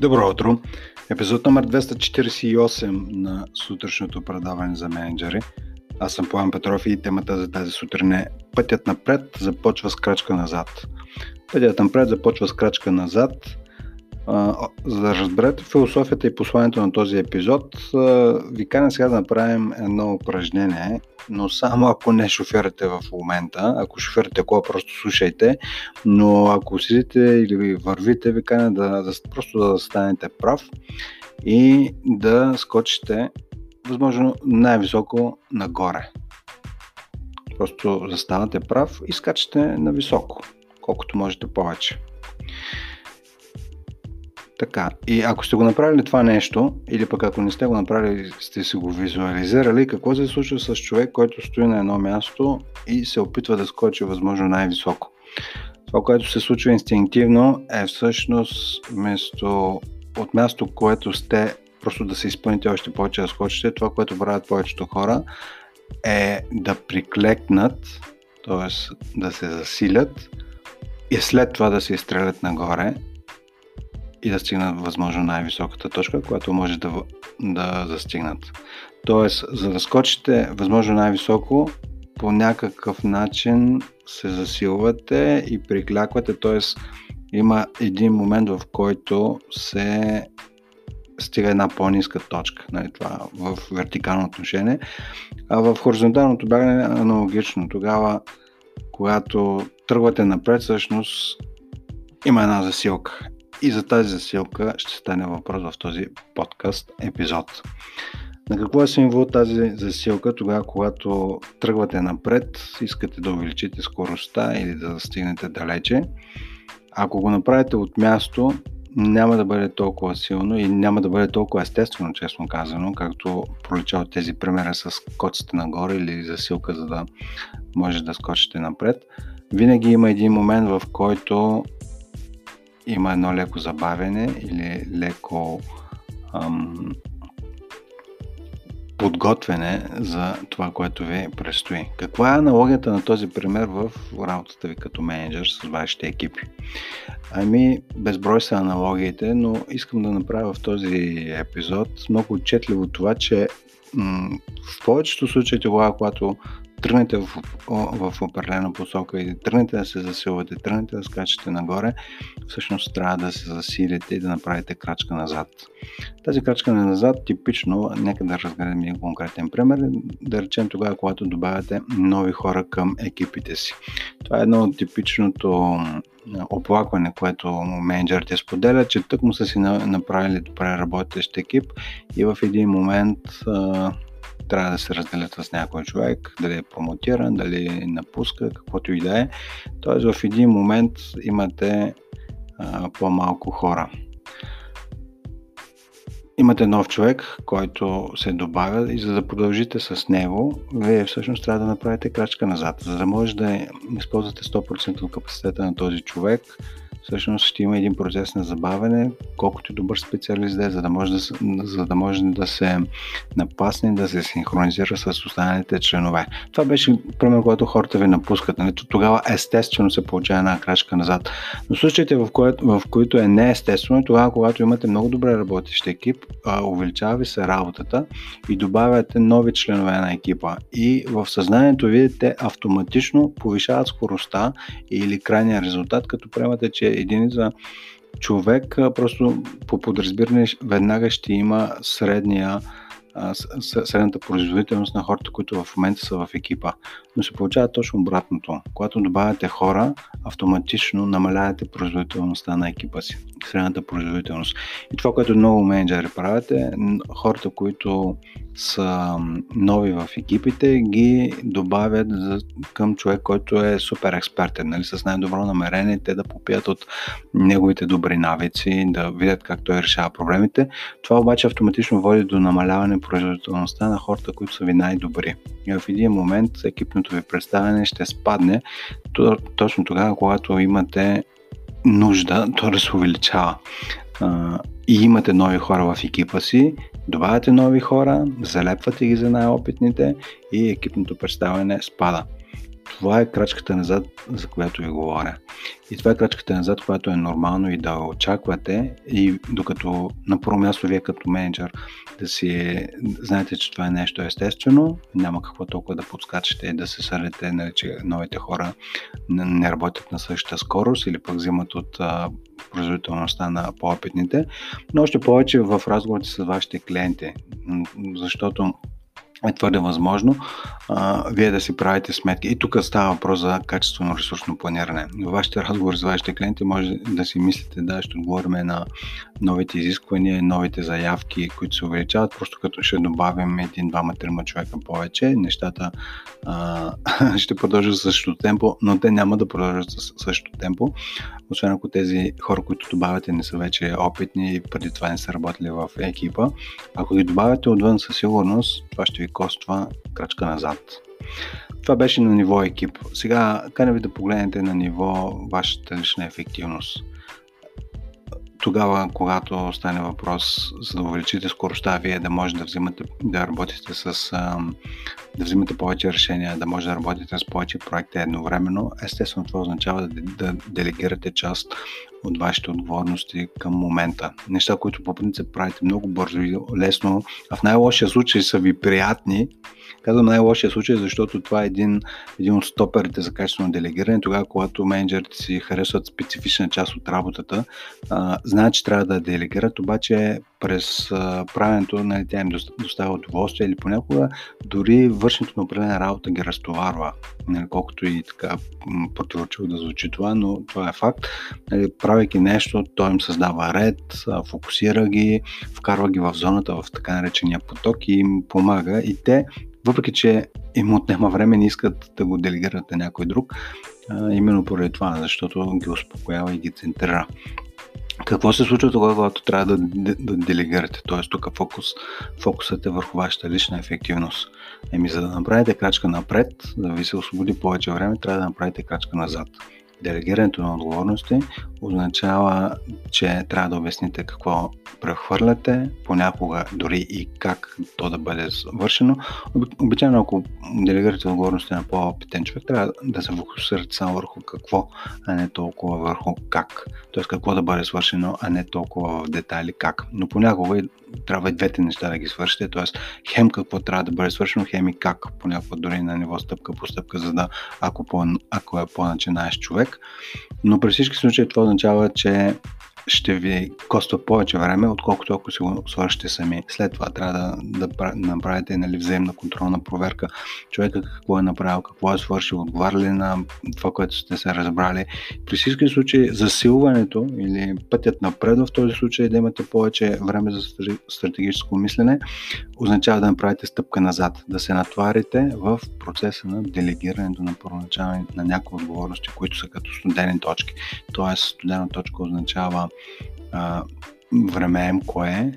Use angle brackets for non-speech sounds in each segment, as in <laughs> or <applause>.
Добро утро! Епизод номер 248 на сутрешното предаване за менеджери. Аз съм План Петров и темата за тази сутрин е Пътят напред започва с крачка назад. Пътят напред започва с крачка назад. За да разберете философията и посланието на този епизод, ви каня сега да направим едно упражнение, но само ако не шофирате в момента. Ако шофирате кола, просто слушайте. Но ако седите или вървите, ви каня да, да просто да станете прав и да скочите възможно най-високо нагоре. Просто заставате прав и скачате на високо, колкото можете повече. Така, и ако сте го направили това нещо, или пък ако не сте го направили, сте си го визуализирали, какво се случва с човек, който стои на едно място и се опитва да скочи възможно най-високо? Това, което се случва инстинктивно е всъщност вместо от място, което сте просто да се изпълните още повече да скочите, това, което правят повечето хора е да приклекнат, т.е. да се засилят и след това да се изстрелят нагоре и да стигнат възможно най-високата точка, която може да, да застигнат. Тоест, за да скочите възможно най-високо, по някакъв начин се засилвате и прикляквате, т.е. има един момент, в който се стига една по-ниска точка, нали, това в вертикално отношение, а в хоризонталното бягане е аналогично. Тогава, когато тръгвате напред, всъщност има една засилка. И за тази засилка ще стане въпрос в този подкаст епизод. На какво е символ тази засилка тогава, когато тръгвате напред, искате да увеличите скоростта или да стигнете далече? Ако го направите от място, няма да бъде толкова силно и няма да бъде толкова естествено, честно казано, както пролича от тези примера с коците нагоре или засилка, за да може да скочите напред. Винаги има един момент, в който има едно леко забавене или леко ам, подготвяне за това, което ви предстои. Каква е аналогията на този пример в работата ви като менеджер с вашите екипи? Ами, безброй са аналогиите, но искам да направя в този епизод много отчетливо това, че в повечето случаи тогава, когато тръгнете в, в определена посока и тръгнете да се засилвате, тръгнете да скачате нагоре, всъщност трябва да се засилите и да направите крачка назад. Тази крачка назад, типично, нека да разгледаме един конкретен пример, да речем тогава, когато добавяте нови хора към екипите си. Това е едно от типичното оплакване, което менеджерите споделят, че тък му са си направили добре работещ екип и в един момент трябва да се разделят с някой човек, дали е промотиран, дали напуска, каквото и да е. Тоест в един момент имате а, по-малко хора. Имате нов човек, който се добавя и за да продължите с него, вие всъщност трябва да направите крачка назад. За да може да използвате 100% от капацитета на този човек, всъщност ще има един процес на забавене, колкото добър специалист да е, за да може да, за да, може да се напасне, да се синхронизира с останалите членове. Това беше пример, когато хората ви напускат. Нали? Тогава естествено се получава една крачка назад. Но случаите, в, кое, в които е неестествено, тогава, когато имате много добре работещ екип, увеличава ви се работата и добавяте нови членове на екипа. И в съзнанието ви те автоматично повишават скоростта или крайния резултат, като приемате, че единица човек просто по подразбиране веднага ще има средния средната производителност на хората, които в момента са в екипа. Но се получава точно обратното. Когато добавяте хора, автоматично намалявате производителността на екипа си, средната производителност. И това, което много менеджери правят е хората, които са нови в екипите, ги добавят към човек, който е супер експертен, нали, с най-добро намерение, те да попият от неговите добри навици, да видят как той решава проблемите. Това обаче автоматично води до намаляване производителността на хората, които са ви най-добри. И в един момент екипното ви представяне ще спадне точно тогава, когато имате нужда, то да се увеличава. И имате нови хора в екипа си, добавяте нови хора, залепвате ги за най-опитните и екипното представяне спада. Това е крачката назад, за която ви говоря. И това е крачката назад, която е нормално и да очаквате. И докато на първо място вие като менеджер да си знаете, че това е нещо естествено, няма какво толкова да подскачате и да се сърдите, нали, че новите хора не работят на същата скорост или пък взимат от а, производителността на по-опитните, но още повече в разговорите с вашите клиенти, защото е твърде възможно а, вие да си правите сметки. И тук става въпрос за качествено ресурсно планиране. В вашите разговори с вашите клиенти може да си мислите, да, ще отговорим на новите изисквания, новите заявки, които се увеличават, просто като ще добавим един, двама, трима човека повече, нещата а, <laughs> ще продължат същото темпо, но те няма да продължат с същото темпо, освен ако тези хора, които добавяте, не са вече опитни и преди това не са работили в екипа. Ако ги добавяте отвън със сигурност, това ще ви коства крачка назад. Това беше на ниво екип. Сега каня ви да погледнете на ниво вашата лична ефективност тогава, когато стане въпрос за да увеличите скоростта, вие да може да взимате, да работите с, да взимате повече решения, да може да работите с повече проекти едновременно, естествено това означава да, да делегирате част от вашите отговорности към момента. Неща, които по принцип правите много бързо и лесно, а в най-лошия случай са ви приятни. Казвам най-лошия случай, защото това е един, един от стоперите за качествено делегиране. Тогава, когато менеджерите си харесват специфична част от работата, а, знаят, че трябва да делегират, обаче през правенето нали, тя им доставя удоволствие или понякога дори вършенето на определена работа ги разтоварва. Нали, колкото и така противоречиво да звучи това, но това е факт. Нали, правейки нещо, той им създава ред, фокусира ги, вкарва ги в зоната, в така наречения поток и им помага. И те, въпреки че им отнема време, не искат да го делегират на някой друг, именно поради това, защото ги успокоява и ги центрира. Какво се случва тогава, когато трябва да, да, делегирате? Т.е. тук фокус, фокусът е върху вашата лична ефективност. Еми, за да направите крачка напред, да ви се освободи повече време, трябва да направите крачка назад. Делегирането на отговорности означава, че трябва да обясните какво прехвърляте, понякога дори и как то да бъде свършено. Обичайно, ако делегирате отговорности на по-опитен човек, трябва да се фокусирате само върху какво, а не толкова върху как. Тоест какво да бъде свършено, а не толкова в детайли как. Но понякога трябва и двете неща да ги свършите, т.е. хем какво трябва да бъде свършено, хем и как, понякога дори на ниво стъпка по стъпка, за да, ако, по, ако е по-начинаещ човек. Но при всички случаи това означава, че ще ви коства повече време, отколкото ако си го свършите сами. След това трябва да, да, да направите нали, взаимна контролна проверка. Човека какво е направил, какво е свършил, отговаря ли на това, което сте се разбрали. При всички случаи засилването или пътят напред в този случай да имате повече време за стратегическо мислене, означава да направите стъпка назад, да се натварите в процеса на делегирането на първоначални на някои отговорности, които са като студени точки. Тоест, студена точка означава а, времеемко е,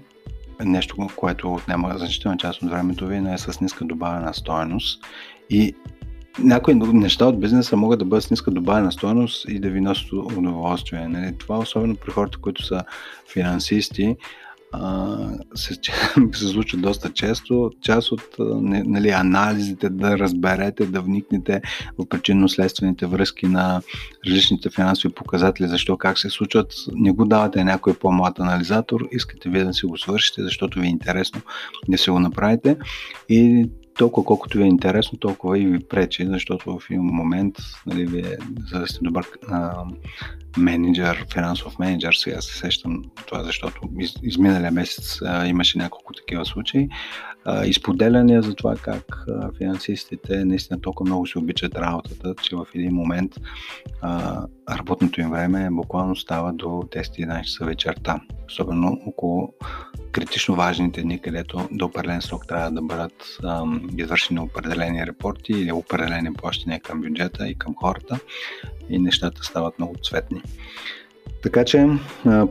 нещо, което отнема значителна част от времето ви, но е с ниска добавена стоеност и някои неща от бизнеса могат да бъдат с ниска добавена стоеност и да ви носят удоволствие. Нали? Това особено при хората, които са финансисти, се, <laughs> се случва доста често. Част от нали, анализите да разберете, да вникнете в причинно-следствените връзки на различните финансови показатели, защо как се случват, не го давате някой по-млад анализатор, искате вие да си го свършите, защото ви е интересно да си го направите. И толкова колкото ви е интересно, толкова и ви пречи, защото в един момент, нали, вие, за да сте добър а, менеджер, финансов менеджер, сега се сещам това, защото из, изминалия месец а, имаше няколко такива случаи, а, изподеляния за това как а, финансистите наистина толкова много се обичат работата, че в един момент а, работното им време буквално става до 10-11 часа вечерта. Особено около критично важните дни, където до определен срок трябва да бъдат ам, извършени определени репорти или определени плащания към бюджета и към хората и нещата стават много цветни. Така че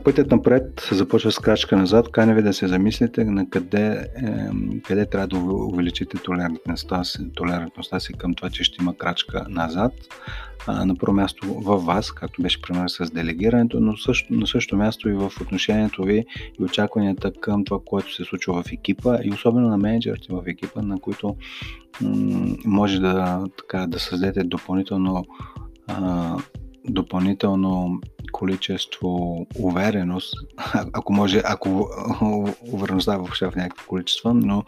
пътят напред започва с крачка назад. Каня ви да се замислите на къде, къде трябва да увеличите толерантността си, толерантността си към това, че ще има крачка назад. На първо място във вас, както беше пример с делегирането, но също, на същото място и в отношението ви и очакванията към това, което се случва в екипа и особено на менеджерите в екипа, на които м- може да, така, да създадете допълнително допълнително количество увереност, ако може, ако увереността въобще в някакво количество, но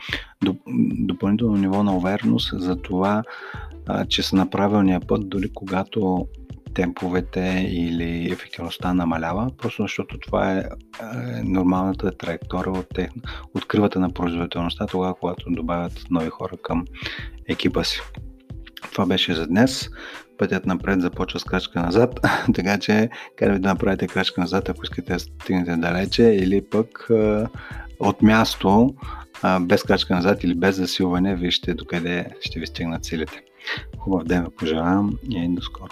допълнително ниво на увереност за това, че са на правилния път, дори когато темповете или ефективността намалява, просто защото това е, е нормалната траектория от, тех, от на производителността, тогава когато добавят нови хора към екипа си. Това беше за днес. Пътят напред започва с крачка назад, <laughs> така че кара да направите крачка назад, ако искате да стигнете далече или пък от място, без крачка назад или без засилване, вижте докъде ще ви стигнат целите. Хубав ден ви пожелавам и до скоро.